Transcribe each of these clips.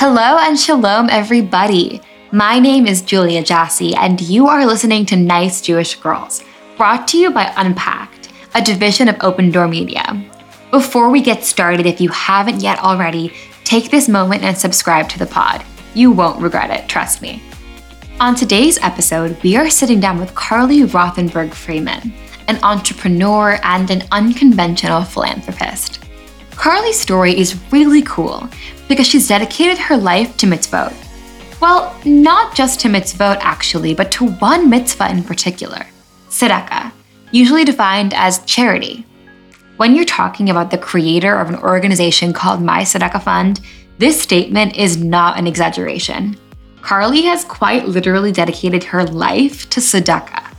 Hello and shalom, everybody. My name is Julia Jassy, and you are listening to Nice Jewish Girls, brought to you by Unpacked, a division of Open Door Media. Before we get started, if you haven't yet already, take this moment and subscribe to the pod. You won't regret it, trust me. On today's episode, we are sitting down with Carly Rothenberg Friedman, an entrepreneur and an unconventional philanthropist. Carly's story is really cool because she's dedicated her life to mitzvot. Well, not just to mitzvot actually, but to one mitzvah in particular, tzedakah, usually defined as charity. When you're talking about the creator of an organization called My Tzedakah Fund, this statement is not an exaggeration. Carly has quite literally dedicated her life to tzedakah.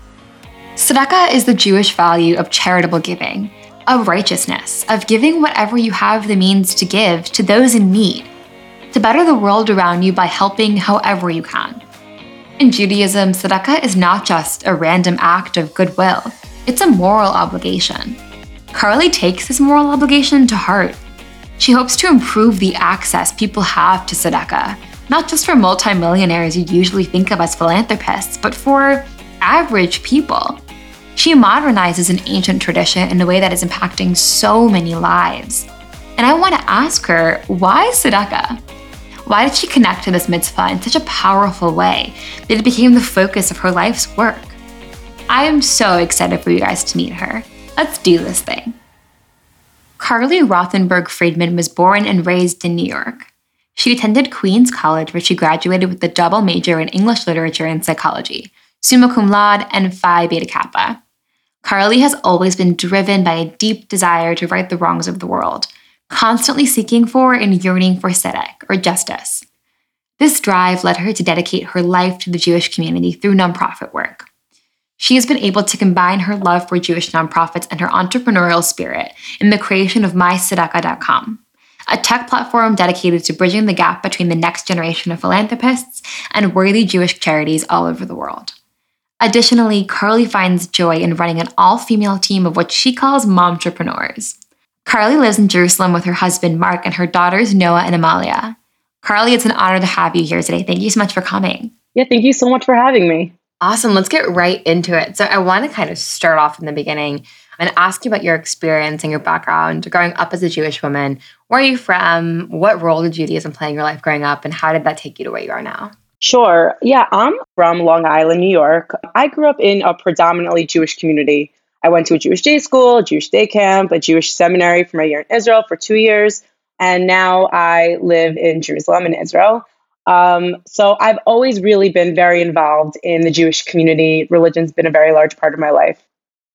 Tzedakah is the Jewish value of charitable giving, of righteousness, of giving whatever you have the means to give to those in need, to better the world around you by helping however you can. In Judaism, tzedakah is not just a random act of goodwill, it's a moral obligation. Carly takes this moral obligation to heart. She hopes to improve the access people have to tzedakah, not just for multimillionaires you usually think of as philanthropists, but for average people. She modernizes an ancient tradition in a way that is impacting so many lives. And I want to ask her why tzedakah? Why did she connect to this mitzvah in such a powerful way that it became the focus of her life's work? I am so excited for you guys to meet her. Let's do this thing. Carly Rothenberg Friedman was born and raised in New York. She attended Queens College, where she graduated with a double major in English literature and psychology, summa cum laude, and Phi Beta Kappa. Carly has always been driven by a deep desire to right the wrongs of the world, constantly seeking for and yearning for tzedek, or justice. This drive led her to dedicate her life to the Jewish community through nonprofit work. She has been able to combine her love for Jewish nonprofits and her entrepreneurial spirit in the creation of MyTzedakah.com, a tech platform dedicated to bridging the gap between the next generation of philanthropists and worthy Jewish charities all over the world. Additionally, Carly finds joy in running an all female team of what she calls momtrepreneurs. Carly lives in Jerusalem with her husband, Mark, and her daughters, Noah and Amalia. Carly, it's an honor to have you here today. Thank you so much for coming. Yeah, thank you so much for having me. Awesome. Let's get right into it. So, I want to kind of start off in the beginning and ask you about your experience and your background growing up as a Jewish woman. Where are you from? What role did Judaism play in your life growing up? And how did that take you to where you are now? Sure. Yeah, I'm from Long Island, New York. I grew up in a predominantly Jewish community. I went to a Jewish day school, a Jewish day camp, a Jewish seminary for my year in Israel for two years, and now I live in Jerusalem in Israel. Um, so I've always really been very involved in the Jewish community. Religion's been a very large part of my life.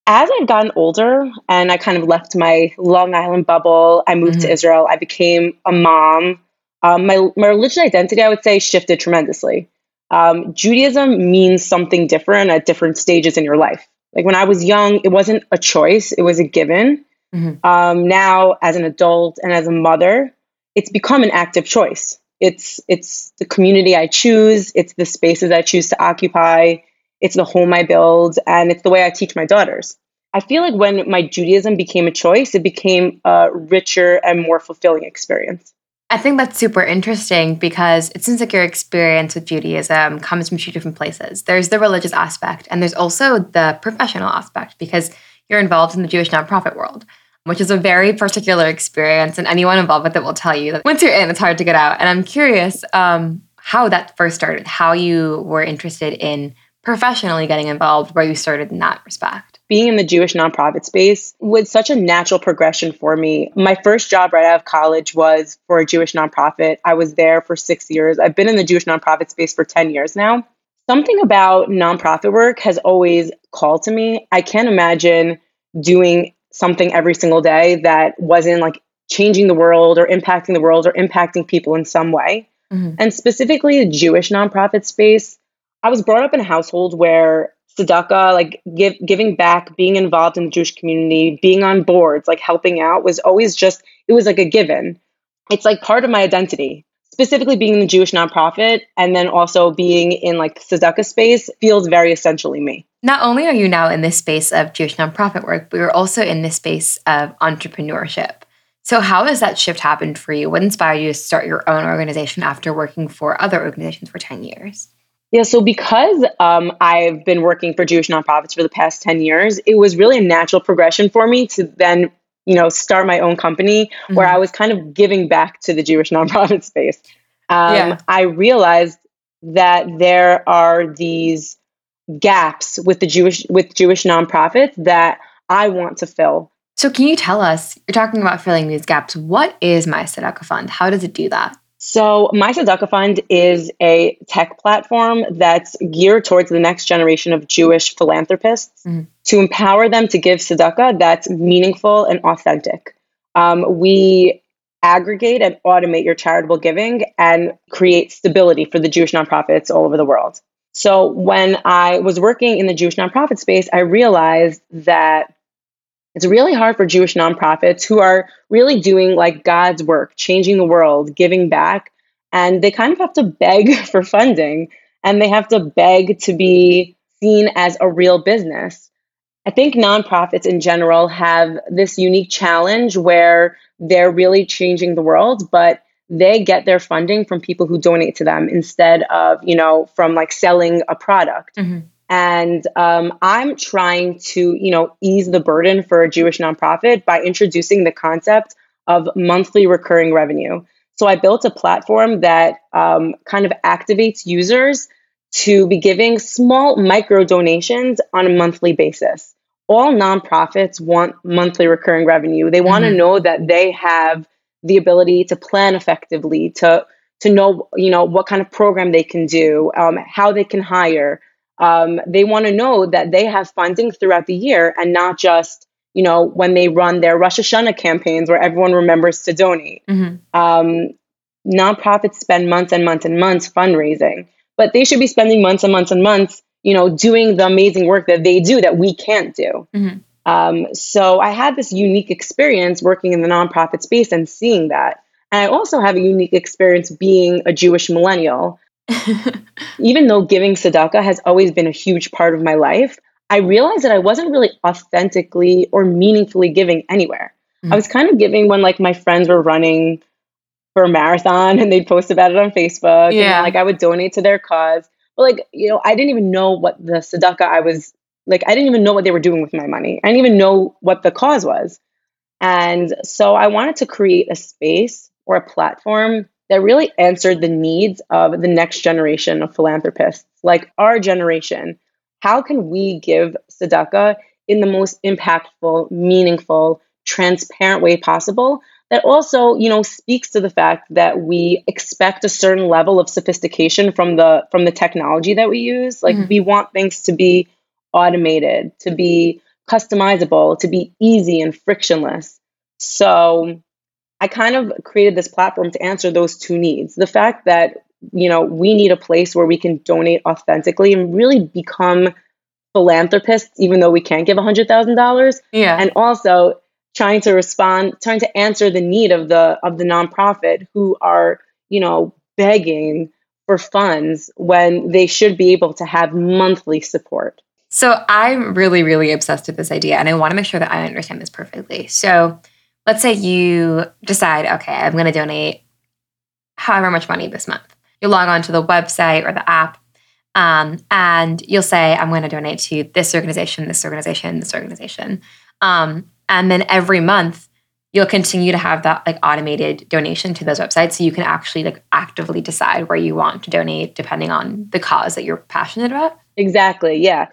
As I've gotten older and I kind of left my Long Island bubble, I moved mm-hmm. to Israel. I became a mom um, my, my religious identity, I would say, shifted tremendously. Um, Judaism means something different at different stages in your life. Like when I was young, it wasn't a choice, it was a given. Mm-hmm. Um, now, as an adult and as a mother, it's become an active choice. It's it's the community I choose, it's the spaces I choose to occupy, it's the home I build, and it's the way I teach my daughters. I feel like when my Judaism became a choice, it became a richer and more fulfilling experience. I think that's super interesting because it seems like your experience with Judaism comes from two different places. There's the religious aspect, and there's also the professional aspect because you're involved in the Jewish nonprofit world, which is a very particular experience. And anyone involved with it will tell you that once you're in, it's hard to get out. And I'm curious um, how that first started, how you were interested in professionally getting involved, where you started in that respect being in the Jewish nonprofit space was such a natural progression for me. My first job right out of college was for a Jewish nonprofit. I was there for six years. I've been in the Jewish nonprofit space for 10 years now. Something about nonprofit work has always called to me. I can't imagine doing something every single day that wasn't like changing the world or impacting the world or impacting people in some way. Mm-hmm. And specifically the Jewish nonprofit space, I was brought up in a household where tzedakah, like give, giving back, being involved in the Jewish community, being on boards, like helping out was always just, it was like a given. It's like part of my identity. Specifically being in the Jewish nonprofit and then also being in like the tzedakah space feels very essentially me. Not only are you now in this space of Jewish nonprofit work, but you're also in this space of entrepreneurship. So, how has that shift happened for you? What inspired you to start your own organization after working for other organizations for 10 years? Yeah, so because um, I've been working for Jewish nonprofits for the past 10 years, it was really a natural progression for me to then, you know, start my own company mm-hmm. where I was kind of giving back to the Jewish nonprofit space. Um, yeah. I realized that there are these gaps with the Jewish with Jewish nonprofits that I want to fill. So can you tell us, you're talking about filling these gaps. What is My Tzedakah Fund? How does it do that? So, My Tzedakah Fund is a tech platform that's geared towards the next generation of Jewish philanthropists mm-hmm. to empower them to give tzedakah that's meaningful and authentic. Um, we aggregate and automate your charitable giving and create stability for the Jewish nonprofits all over the world. So, when I was working in the Jewish nonprofit space, I realized that it's really hard for Jewish nonprofits who are really doing like God's work, changing the world, giving back, and they kind of have to beg for funding and they have to beg to be seen as a real business. I think nonprofits in general have this unique challenge where they're really changing the world, but they get their funding from people who donate to them instead of, you know, from like selling a product. Mm-hmm. And um, I'm trying to, you know, ease the burden for a Jewish nonprofit by introducing the concept of monthly recurring revenue. So I built a platform that um, kind of activates users to be giving small micro donations on a monthly basis. All nonprofits want monthly recurring revenue. They want to mm-hmm. know that they have the ability to plan effectively, to to know you know what kind of program they can do, um, how they can hire, um, they want to know that they have funding throughout the year and not just you know when they run their Rosh Hashanah campaigns where everyone remembers to donate. Mm-hmm. Um, nonprofits spend months and months and months fundraising, but they should be spending months and months and months, you know, doing the amazing work that they do that we can't do. Mm-hmm. Um, so I had this unique experience working in the nonprofit space and seeing that. And I also have a unique experience being a Jewish millennial Even though giving tzedakah has always been a huge part of my life, I realized that I wasn't really authentically or meaningfully giving anywhere. Mm-hmm. I was kind of giving when like my friends were running for a marathon and they'd post about it on Facebook. Yeah. And like I would donate to their cause. But like, you know, I didn't even know what the tzedakah I was like, I didn't even know what they were doing with my money. I didn't even know what the cause was. And so I wanted to create a space or a platform that really answered the needs of the next generation of philanthropists, like our generation. How can we give tzedakah in the most impactful, meaningful, transparent way possible that also, you know, speaks to the fact that we expect a certain level of sophistication from the from the technology that we use. Like mm-hmm. we want things to be automated, to be customizable, to be easy and frictionless. So I kind of created this platform to answer those two needs. The fact that, you know, we need a place where we can donate authentically and really become philanthropists, even though we can't give $100,000. Yeah. And also trying to respond, trying to answer the need of the of the nonprofit who are, you know, begging for funds when they should be able to have monthly support. So I'm really, really obsessed with this idea, and I want to make sure that I understand this perfectly. So let's say you decide, okay, I'm going to donate however much money this month. You log on to the website or the app, um, and you'll say, I'm going to donate to this organization, this organization, this organization. Um, and then every month, you'll continue to have that like automated donation to those websites so you can actually like actively decide where you want to donate depending on the cause that you're passionate about exactly yeah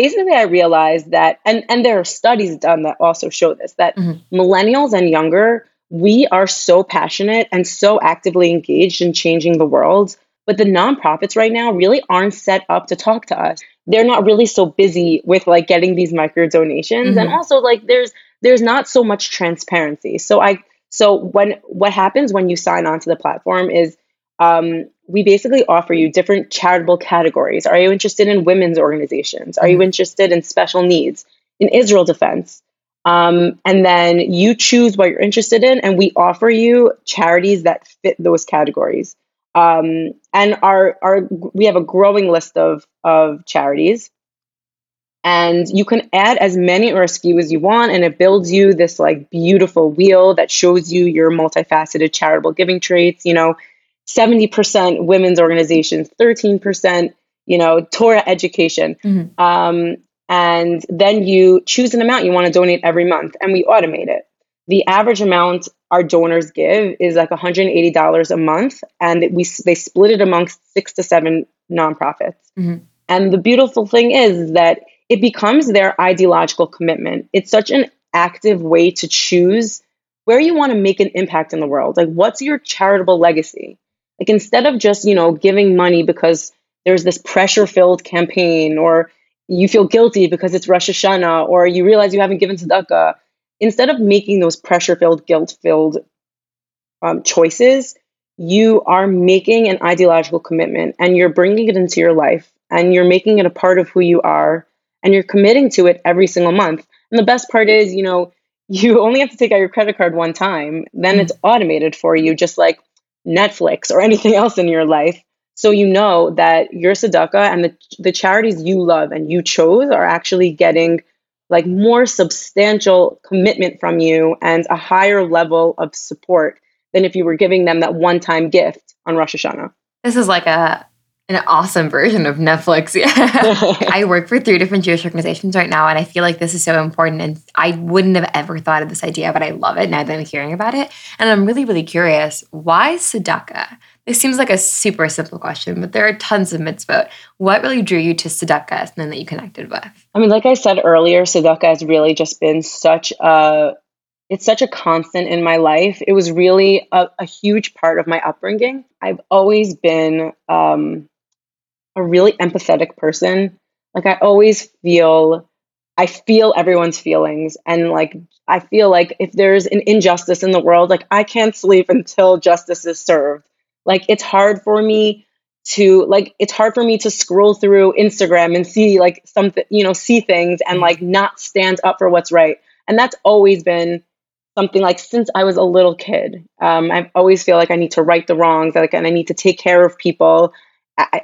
basically I realized that and and there are studies done that also show this that mm-hmm. millennials and younger we are so passionate and so actively engaged in changing the world but the nonprofits right now really aren't set up to talk to us they're not really so busy with like getting these micro donations mm-hmm. and also like there's there's not so much transparency so i so when what happens when you sign on to the platform is um, we basically offer you different charitable categories. Are you interested in women's organizations? Are you mm-hmm. interested in special needs, in Israel defense? Um, and then you choose what you're interested in, and we offer you charities that fit those categories. Um, and our, our we have a growing list of of charities. and you can add as many or as few as you want and it builds you this like beautiful wheel that shows you your multifaceted charitable giving traits you know 70% women's organizations 13% you know torah education mm-hmm. um, and then you choose an amount you want to donate every month and we automate it the average amount our donors give is like $180 a month and we they split it amongst six to seven nonprofits mm-hmm. and the beautiful thing is that it becomes their ideological commitment. It's such an active way to choose where you want to make an impact in the world. Like, what's your charitable legacy? Like, instead of just, you know, giving money because there's this pressure filled campaign or you feel guilty because it's Rosh Hashanah or you realize you haven't given tzedakah, instead of making those pressure filled, guilt filled um, choices, you are making an ideological commitment and you're bringing it into your life and you're making it a part of who you are and you're committing to it every single month. And the best part is, you know, you only have to take out your credit card one time, then it's automated for you, just like Netflix or anything else in your life. So you know that your tzedakah and the, the charities you love and you chose are actually getting like more substantial commitment from you and a higher level of support than if you were giving them that one time gift on Rosh Hashanah. This is like a an awesome version of Netflix. Yeah. I work for three different Jewish organizations right now, and I feel like this is so important. And I wouldn't have ever thought of this idea, but I love it now that I'm hearing about it. And I'm really, really curious why tzedakah? This seems like a super simple question, but there are tons of mitzvot. What really drew you to tzedakah and something that you connected with? I mean, like I said earlier, tzedakah has really just been such a it's such a constant in my life. It was really a, a huge part of my upbringing. I've always been um, a really empathetic person. Like I always feel I feel everyone's feelings and like I feel like if there's an injustice in the world, like I can't sleep until justice is served. Like it's hard for me to like it's hard for me to scroll through Instagram and see like something, you know, see things and like not stand up for what's right. And that's always been something like since I was a little kid. Um, I always feel like I need to right the wrongs, like, and I need to take care of people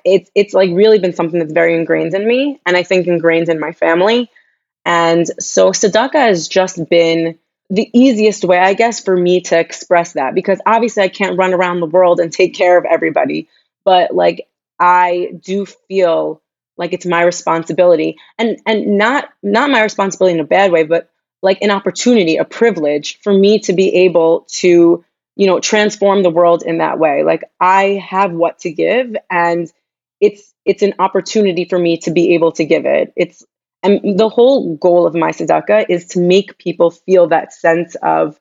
it's it's like really been something that's very ingrained in me and I think ingrained in my family. And so tzedakah has just been the easiest way, I guess, for me to express that because obviously I can't run around the world and take care of everybody, but like I do feel like it's my responsibility and and not not my responsibility in a bad way, but like an opportunity, a privilege for me to be able to you know transform the world in that way. Like i have what to give and it's it's an opportunity for me to be able to give it. It's and the whole goal of my tzedakah is to make people feel that sense of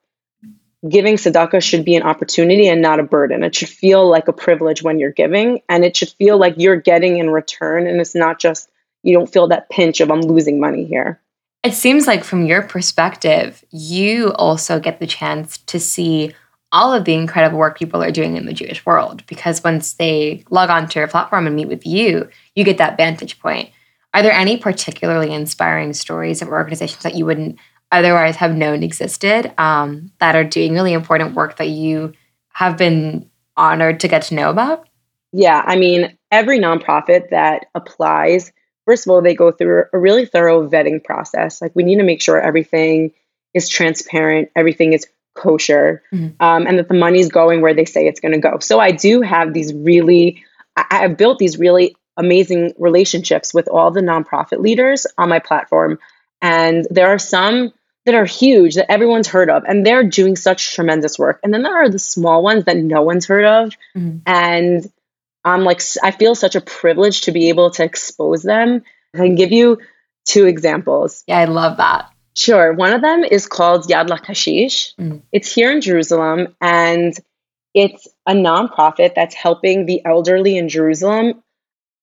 giving tzedakah should be an opportunity and not a burden. It should feel like a privilege when you're giving and it should feel like you're getting in return and it's not just you don't feel that pinch of i'm losing money here. It seems like from your perspective you also get the chance to see all of the incredible work people are doing in the Jewish world because once they log onto your platform and meet with you, you get that vantage point. Are there any particularly inspiring stories of organizations that you wouldn't otherwise have known existed um, that are doing really important work that you have been honored to get to know about? Yeah, I mean, every nonprofit that applies, first of all, they go through a really thorough vetting process. Like, we need to make sure everything is transparent, everything is kosher mm-hmm. um, and that the money's going where they say it's going to go. So I do have these really, I, I've built these really amazing relationships with all the nonprofit leaders on my platform. And there are some that are huge that everyone's heard of and they're doing such tremendous work. And then there are the small ones that no one's heard of. Mm-hmm. And I'm like, I feel such a privilege to be able to expose them. I can give you two examples. Yeah, I love that. Sure. One of them is called Yad Lakashish. Mm. It's here in Jerusalem, and it's a nonprofit that's helping the elderly in Jerusalem.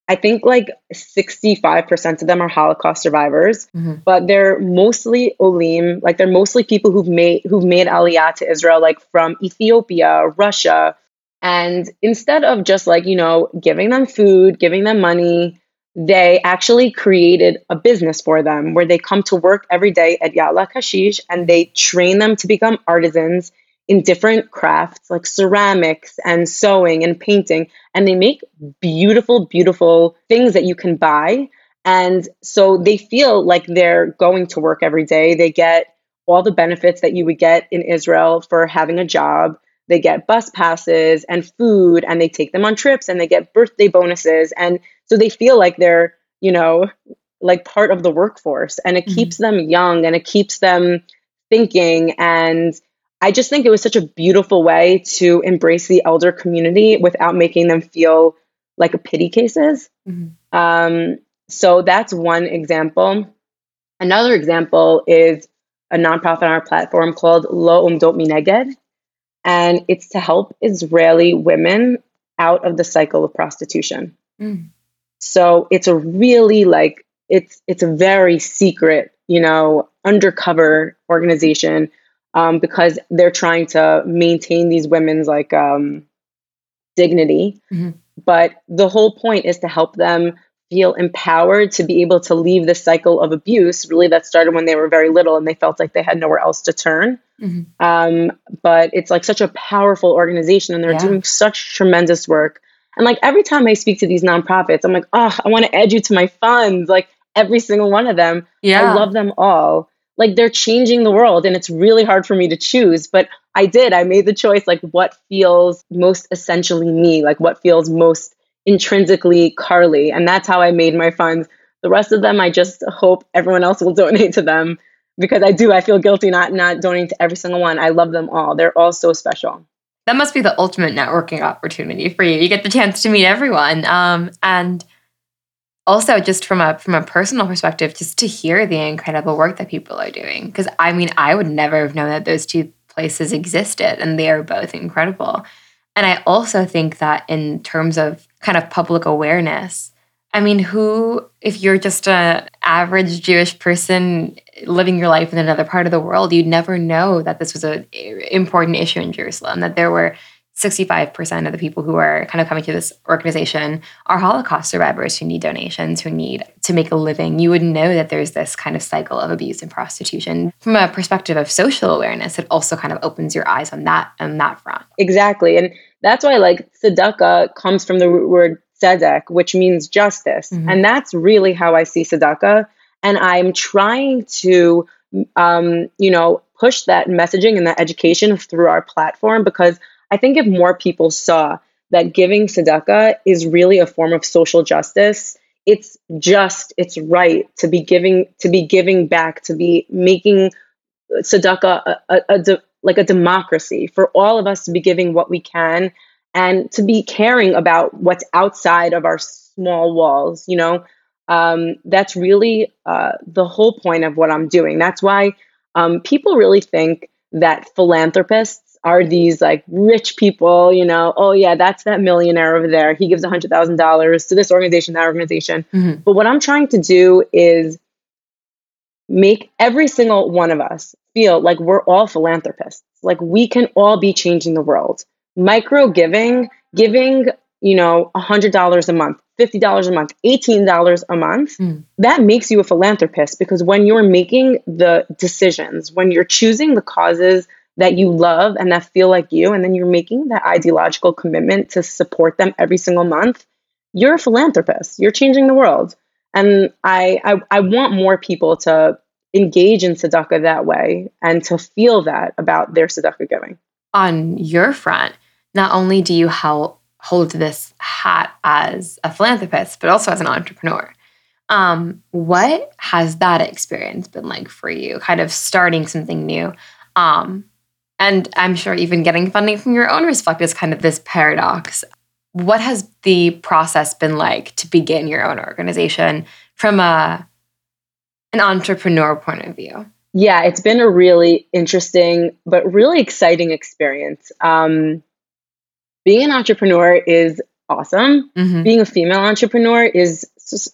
I think like 65% of them are Holocaust survivors, mm-hmm. but they're mostly Olim, like they're mostly people who've made who've made Aliyah to Israel, like from Ethiopia, Russia. And instead of just like, you know, giving them food, giving them money, they actually created a business for them where they come to work every day at Yad Kashish and they train them to become artisans in different crafts like ceramics and sewing and painting. And they make beautiful, beautiful things that you can buy. And so they feel like they're going to work every day. They get all the benefits that you would get in Israel for having a job. They get bus passes and food, and they take them on trips and they get birthday bonuses. And so they feel like they're, you know, like part of the workforce. And it mm-hmm. keeps them young and it keeps them thinking. And I just think it was such a beautiful way to embrace the elder community without making them feel like a pity cases. Mm-hmm. Um, so that's one example. Another example is a nonprofit on our platform called Lo Umdot Mineged, and it's to help Israeli women out of the cycle of prostitution. Mm. So it's a really like it's it's a very secret, you know, undercover organization um, because they're trying to maintain these women's like um, dignity. Mm-hmm. But the whole point is to help them feel empowered to be able to leave the cycle of abuse really that started when they were very little and they felt like they had nowhere else to turn mm-hmm. um, but it's like such a powerful organization and they're yeah. doing such tremendous work and like every time i speak to these nonprofits i'm like oh i want to add you to my funds like every single one of them yeah i love them all like they're changing the world and it's really hard for me to choose but i did i made the choice like what feels most essentially me like what feels most intrinsically Carly. And that's how I made my funds. The rest of them, I just hope everyone else will donate to them because I do. I feel guilty not not donating to every single one. I love them all. They're all so special. That must be the ultimate networking opportunity for you. You get the chance to meet everyone, um, and also just from a from a personal perspective, just to hear the incredible work that people are doing. Because I mean, I would never have known that those two places existed, and they are both incredible. And I also think that in terms of kind of public awareness, I mean, who, if you're just a average Jewish person living your life in another part of the world, you'd never know that this was an important issue in Jerusalem, that there were 65% of the people who are kind of coming to this organization are Holocaust survivors who need donations, who need to make a living. You would know that there's this kind of cycle of abuse and prostitution. From a perspective of social awareness, it also kind of opens your eyes on that on that front. Exactly. And that's why like tzedakah comes from the root word tzedek, which means justice. Mm-hmm. And that's really how I see tzedakah. And I'm trying to um, you know, push that messaging and that education through our platform because I think if more people saw that giving tzedakah is really a form of social justice, it's just, it's right to be giving, to be giving back, to be making tzedakah a, a, a de, like a democracy for all of us to be giving what we can and to be caring about what's outside of our small walls. You know, um, that's really uh, the whole point of what I'm doing. That's why um, people really think that philanthropists are these like rich people, you know, oh yeah, that's that millionaire over there. He gives $100,000 to this organization, that organization. Mm-hmm. But what I'm trying to do is make every single one of us feel like we're all philanthropists. Like we can all be changing the world. Micro giving, giving, you know, $100 a month, $50 a month, $18 a month, mm. that makes you a philanthropist because when you're making the decisions, when you're choosing the causes that you love and that feel like you, and then you're making that ideological commitment to support them every single month, you're a philanthropist. You're changing the world. And I, I, I want more people to engage in tzedakah that way and to feel that about their tzedakah giving. On your front, not only do you help hold this hat as a philanthropist, but also as an entrepreneur. Um, what has that experience been like for you? Kind of starting something new. Um, and I'm sure even getting funding from your own Respect is kind of this paradox. What has the process been like to begin your own organization from a an entrepreneur point of view? Yeah, it's been a really interesting but really exciting experience. Um, being an entrepreneur is awesome. Mm-hmm. Being a female entrepreneur is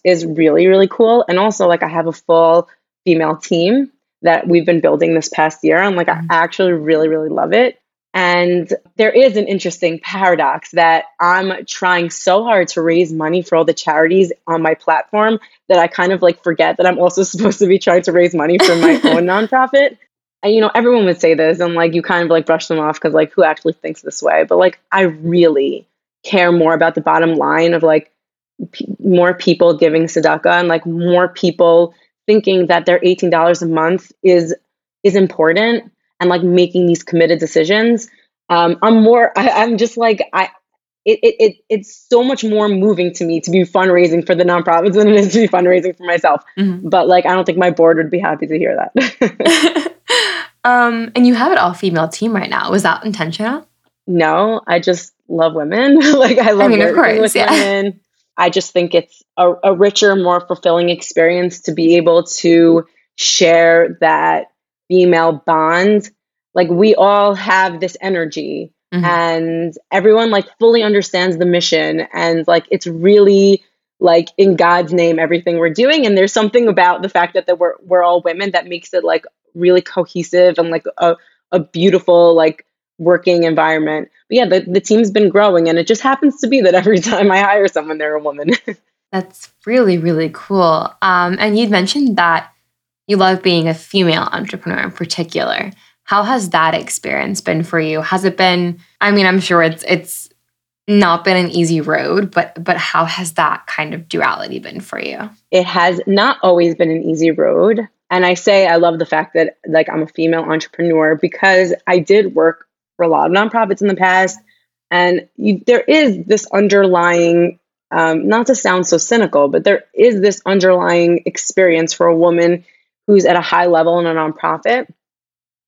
is really really cool, and also like I have a full female team that we've been building this past year. I'm like, mm-hmm. I actually really, really love it. And there is an interesting paradox that I'm trying so hard to raise money for all the charities on my platform that I kind of like forget that I'm also supposed to be trying to raise money for my own nonprofit. And you know, everyone would say this and like you kind of like brush them off because like who actually thinks this way? But like I really care more about the bottom line of like p- more people giving tzedakah and like more people thinking that their $18 a month is is important and like making these committed decisions um, i'm more I, i'm just like i it, it, it it's so much more moving to me to be fundraising for the nonprofits than it is to be fundraising for myself. Mm-hmm. But like, I don't think my board would be happy to hear that. um, and you have an all female team right now. Was that intentional? No, I just love women. like I love I mean, working course, with yeah. women. I just think it's a, a richer, more fulfilling experience to be able to share that female bond. Like we all have this energy mm-hmm. and everyone like fully understands the mission and like it's really like in God's name everything we're doing and there's something about the fact that, that we're we're all women that makes it like really cohesive and like a, a beautiful like working environment. But yeah, the, the team's been growing and it just happens to be that every time I hire someone they're a woman. That's really, really cool. Um, and you'd mentioned that you love being a female entrepreneur in particular. How has that experience been for you? Has it been I mean, I'm sure it's it's not been an easy road, but but how has that kind of duality been for you? It has not always been an easy road. And I say I love the fact that like I'm a female entrepreneur because I did work for a lot of nonprofits in the past and you, there is this underlying um, not to sound so cynical, but there is this underlying experience for a woman who's at a high level in a nonprofit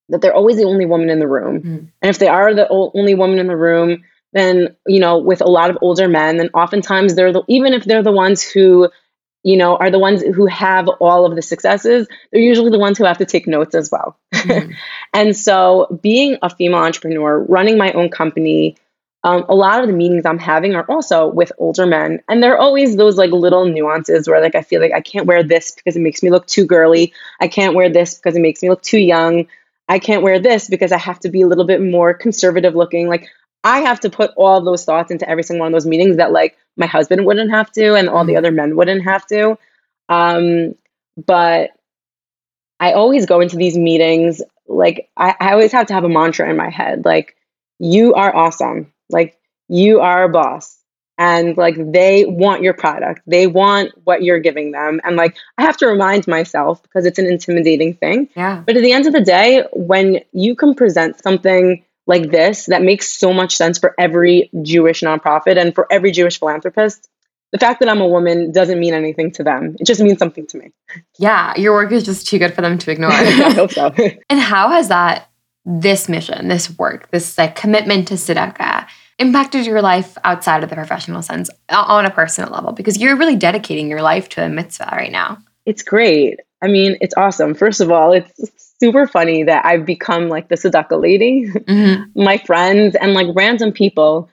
that they're always the only woman in the room. Mm-hmm. And if they are the only woman in the room, then, you know, with a lot of older men, then oftentimes they're the, even if they're the ones who, you know, are the ones who have all of the successes, they're usually the ones who have to take notes as well. Mm-hmm. and so being a female entrepreneur, running my own company, um, a lot of the meetings I'm having are also with older men. And there are always those like little nuances where like I feel like I can't wear this because it makes me look too girly. I can't wear this because it makes me look too young. I can't wear this because I have to be a little bit more conservative looking. Like I have to put all those thoughts into every single one of those meetings that like my husband wouldn't have to and all the mm-hmm. other men wouldn't have to. Um, but I always go into these meetings like I, I always have to have a mantra in my head like you are awesome. Like you are a boss. And like they want your product. They want what you're giving them. And like i have to remind myself because it's an intimidating thing. Yeah. But at the end of the day when you can present something like this that makes so much sense for every jewish nonprofit and for every jewish philanthropist the fact that i'm a woman doesn't mean anything to them it just means something to me yeah your work is just too good for them to ignore i hope so and how has that this mission this work this like commitment to tzedakah impacted your life outside of the professional sense on a personal level? Because you're really dedicating your life to a mitzvah right now. It's great. I mean, it's awesome. First of all, it's super funny that I've become like the tzedakah lady. Mm-hmm. My friends and like random people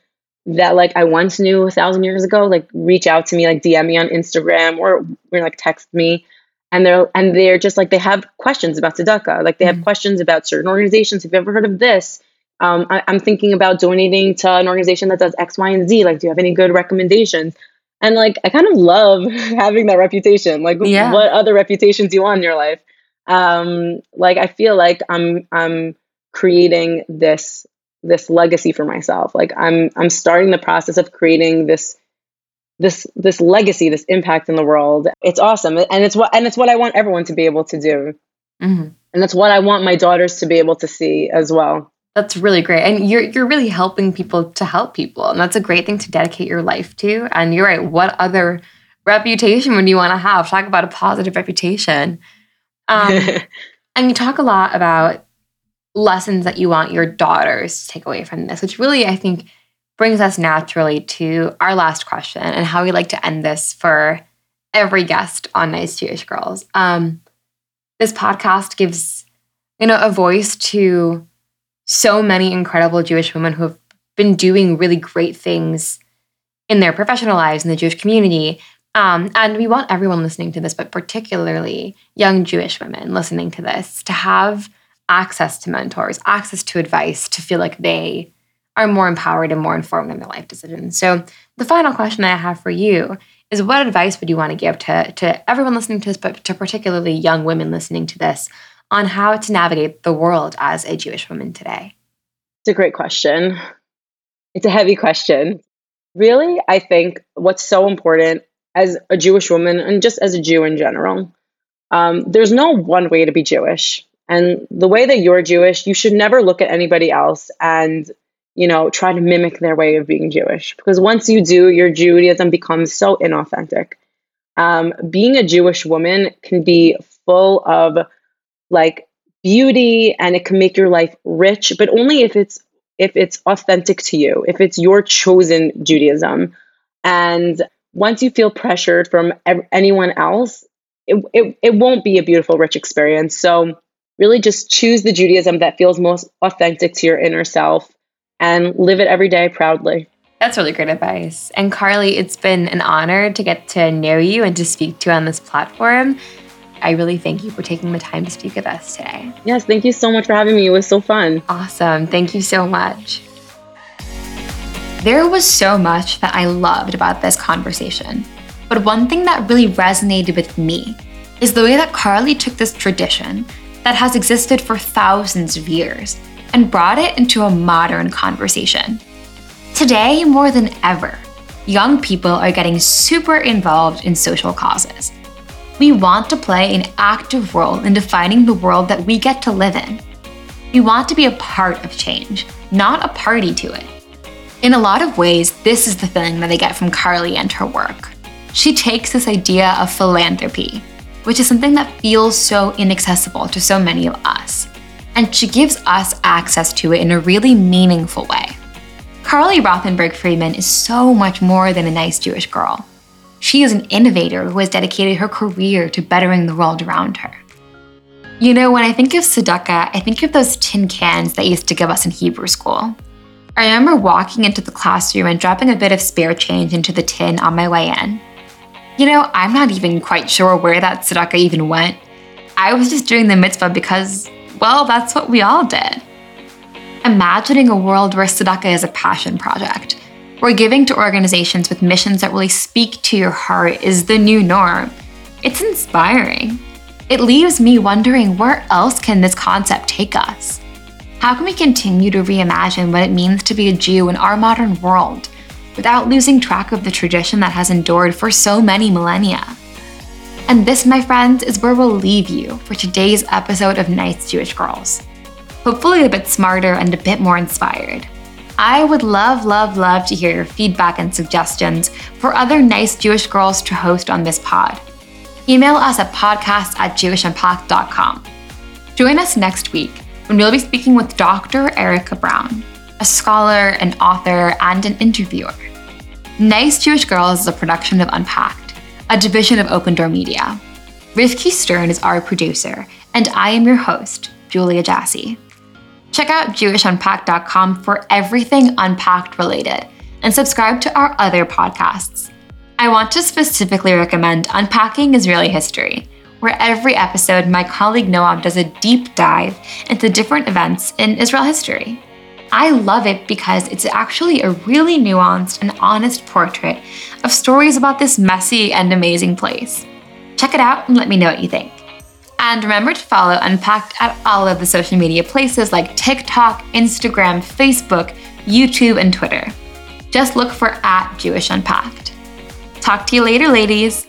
that like I once knew a thousand years ago, like reach out to me, like DM me on Instagram or, or like text me. And they're and they're just like they have questions about tzedakah. Like they have mm-hmm. questions about certain organizations. Have you ever heard of this? um, I, am thinking about donating to an organization that does X, Y, and Z. Like, do you have any good recommendations? And like, I kind of love having that reputation. Like, yeah. what other reputations do you want in your life? Um, like, I feel like I'm I'm creating this this legacy for myself. Like, I'm I'm starting the process of creating this this this legacy, this impact in the world. It's awesome, and it's what and it's what I want everyone to be able to do, mm-hmm. and that's what I want my daughters to be able to see as well. That's really great. And you're you're really helping people to help people. And that's a great thing to dedicate your life to. And you're right, what other reputation would you want to have? Talk about a positive reputation. Um, and you talk a lot about lessons that you want your daughters to take away from this, which really I think brings us naturally to our last question and how we like to end this for every guest on Nice Jewish Girls. Um, this podcast gives you know a voice to so many incredible Jewish women who have been doing really great things in their professional lives in the Jewish community. Um, and we want everyone listening to this, but particularly young Jewish women listening to this, to have access to mentors, access to advice, to feel like they are more empowered and more informed in their life decisions. So, the final question I have for you is what advice would you want to give to, to everyone listening to this, but to particularly young women listening to this on how to navigate the world as a Jewish woman today? It's a great question. It's a heavy question. Really, I think what's so important as a Jewish woman and just as a Jew in general. Um, there's no one way to be Jewish. And the way that you're Jewish, you should never look at anybody else and, you know, try to mimic their way of being Jewish. Because once you do, your Judaism becomes so inauthentic. Um, being a Jewish woman can be full of like beauty and it can make your life rich, but only if it's if it's authentic to you, if it's your chosen Judaism. And once you feel pressured from ev- anyone else, it, it, it won't be a beautiful, rich experience. So, really just choose the Judaism that feels most authentic to your inner self and live it every day proudly. That's really great advice. And Carly, it's been an honor to get to know you and to speak to you on this platform. I really thank you for taking the time to speak with us today. Yes, thank you so much for having me. It was so fun. Awesome. Thank you so much. There was so much that I loved about this conversation. But one thing that really resonated with me is the way that Carly took this tradition that has existed for thousands of years and brought it into a modern conversation. Today, more than ever, young people are getting super involved in social causes we want to play an active role in defining the world that we get to live in. We want to be a part of change, not a party to it. In a lot of ways, this is the feeling that I get from Carly and her work. She takes this idea of philanthropy, which is something that feels so inaccessible to so many of us, and she gives us access to it in a really meaningful way. Carly Rothenberg Friedman is so much more than a nice Jewish girl. She is an innovator who has dedicated her career to bettering the world around her. You know, when I think of tzedakah, I think of those tin cans that used to give us in Hebrew school. I remember walking into the classroom and dropping a bit of spare change into the tin on my way in. You know, I'm not even quite sure where that tzedakah even went. I was just doing the mitzvah because, well, that's what we all did. Imagining a world where tzedakah is a passion project, where giving to organizations with missions that really speak to your heart is the new norm. It's inspiring. It leaves me wondering where else can this concept take us? How can we continue to reimagine what it means to be a Jew in our modern world without losing track of the tradition that has endured for so many millennia? And this, my friends, is where we'll leave you for today's episode of Nice Jewish Girls. Hopefully, a bit smarter and a bit more inspired. I would love, love, love to hear your feedback and suggestions for other nice Jewish girls to host on this pod. Email us at podcast at jewishimpact.com. Join us next week when we'll be speaking with Dr. Erica Brown, a scholar, an author, and an interviewer. Nice Jewish Girls is a production of Unpacked, a division of Open Door Media. Rivki Stern is our producer, and I am your host, Julia Jassy. Check out JewishUnpacked.com for everything Unpacked related and subscribe to our other podcasts. I want to specifically recommend Unpacking Israeli History, where every episode my colleague Noam does a deep dive into different events in Israel history. I love it because it's actually a really nuanced and honest portrait of stories about this messy and amazing place. Check it out and let me know what you think. And remember to follow Unpacked at all of the social media places like TikTok, Instagram, Facebook, YouTube, and Twitter. Just look for at Jewish Unpacked. Talk to you later, ladies.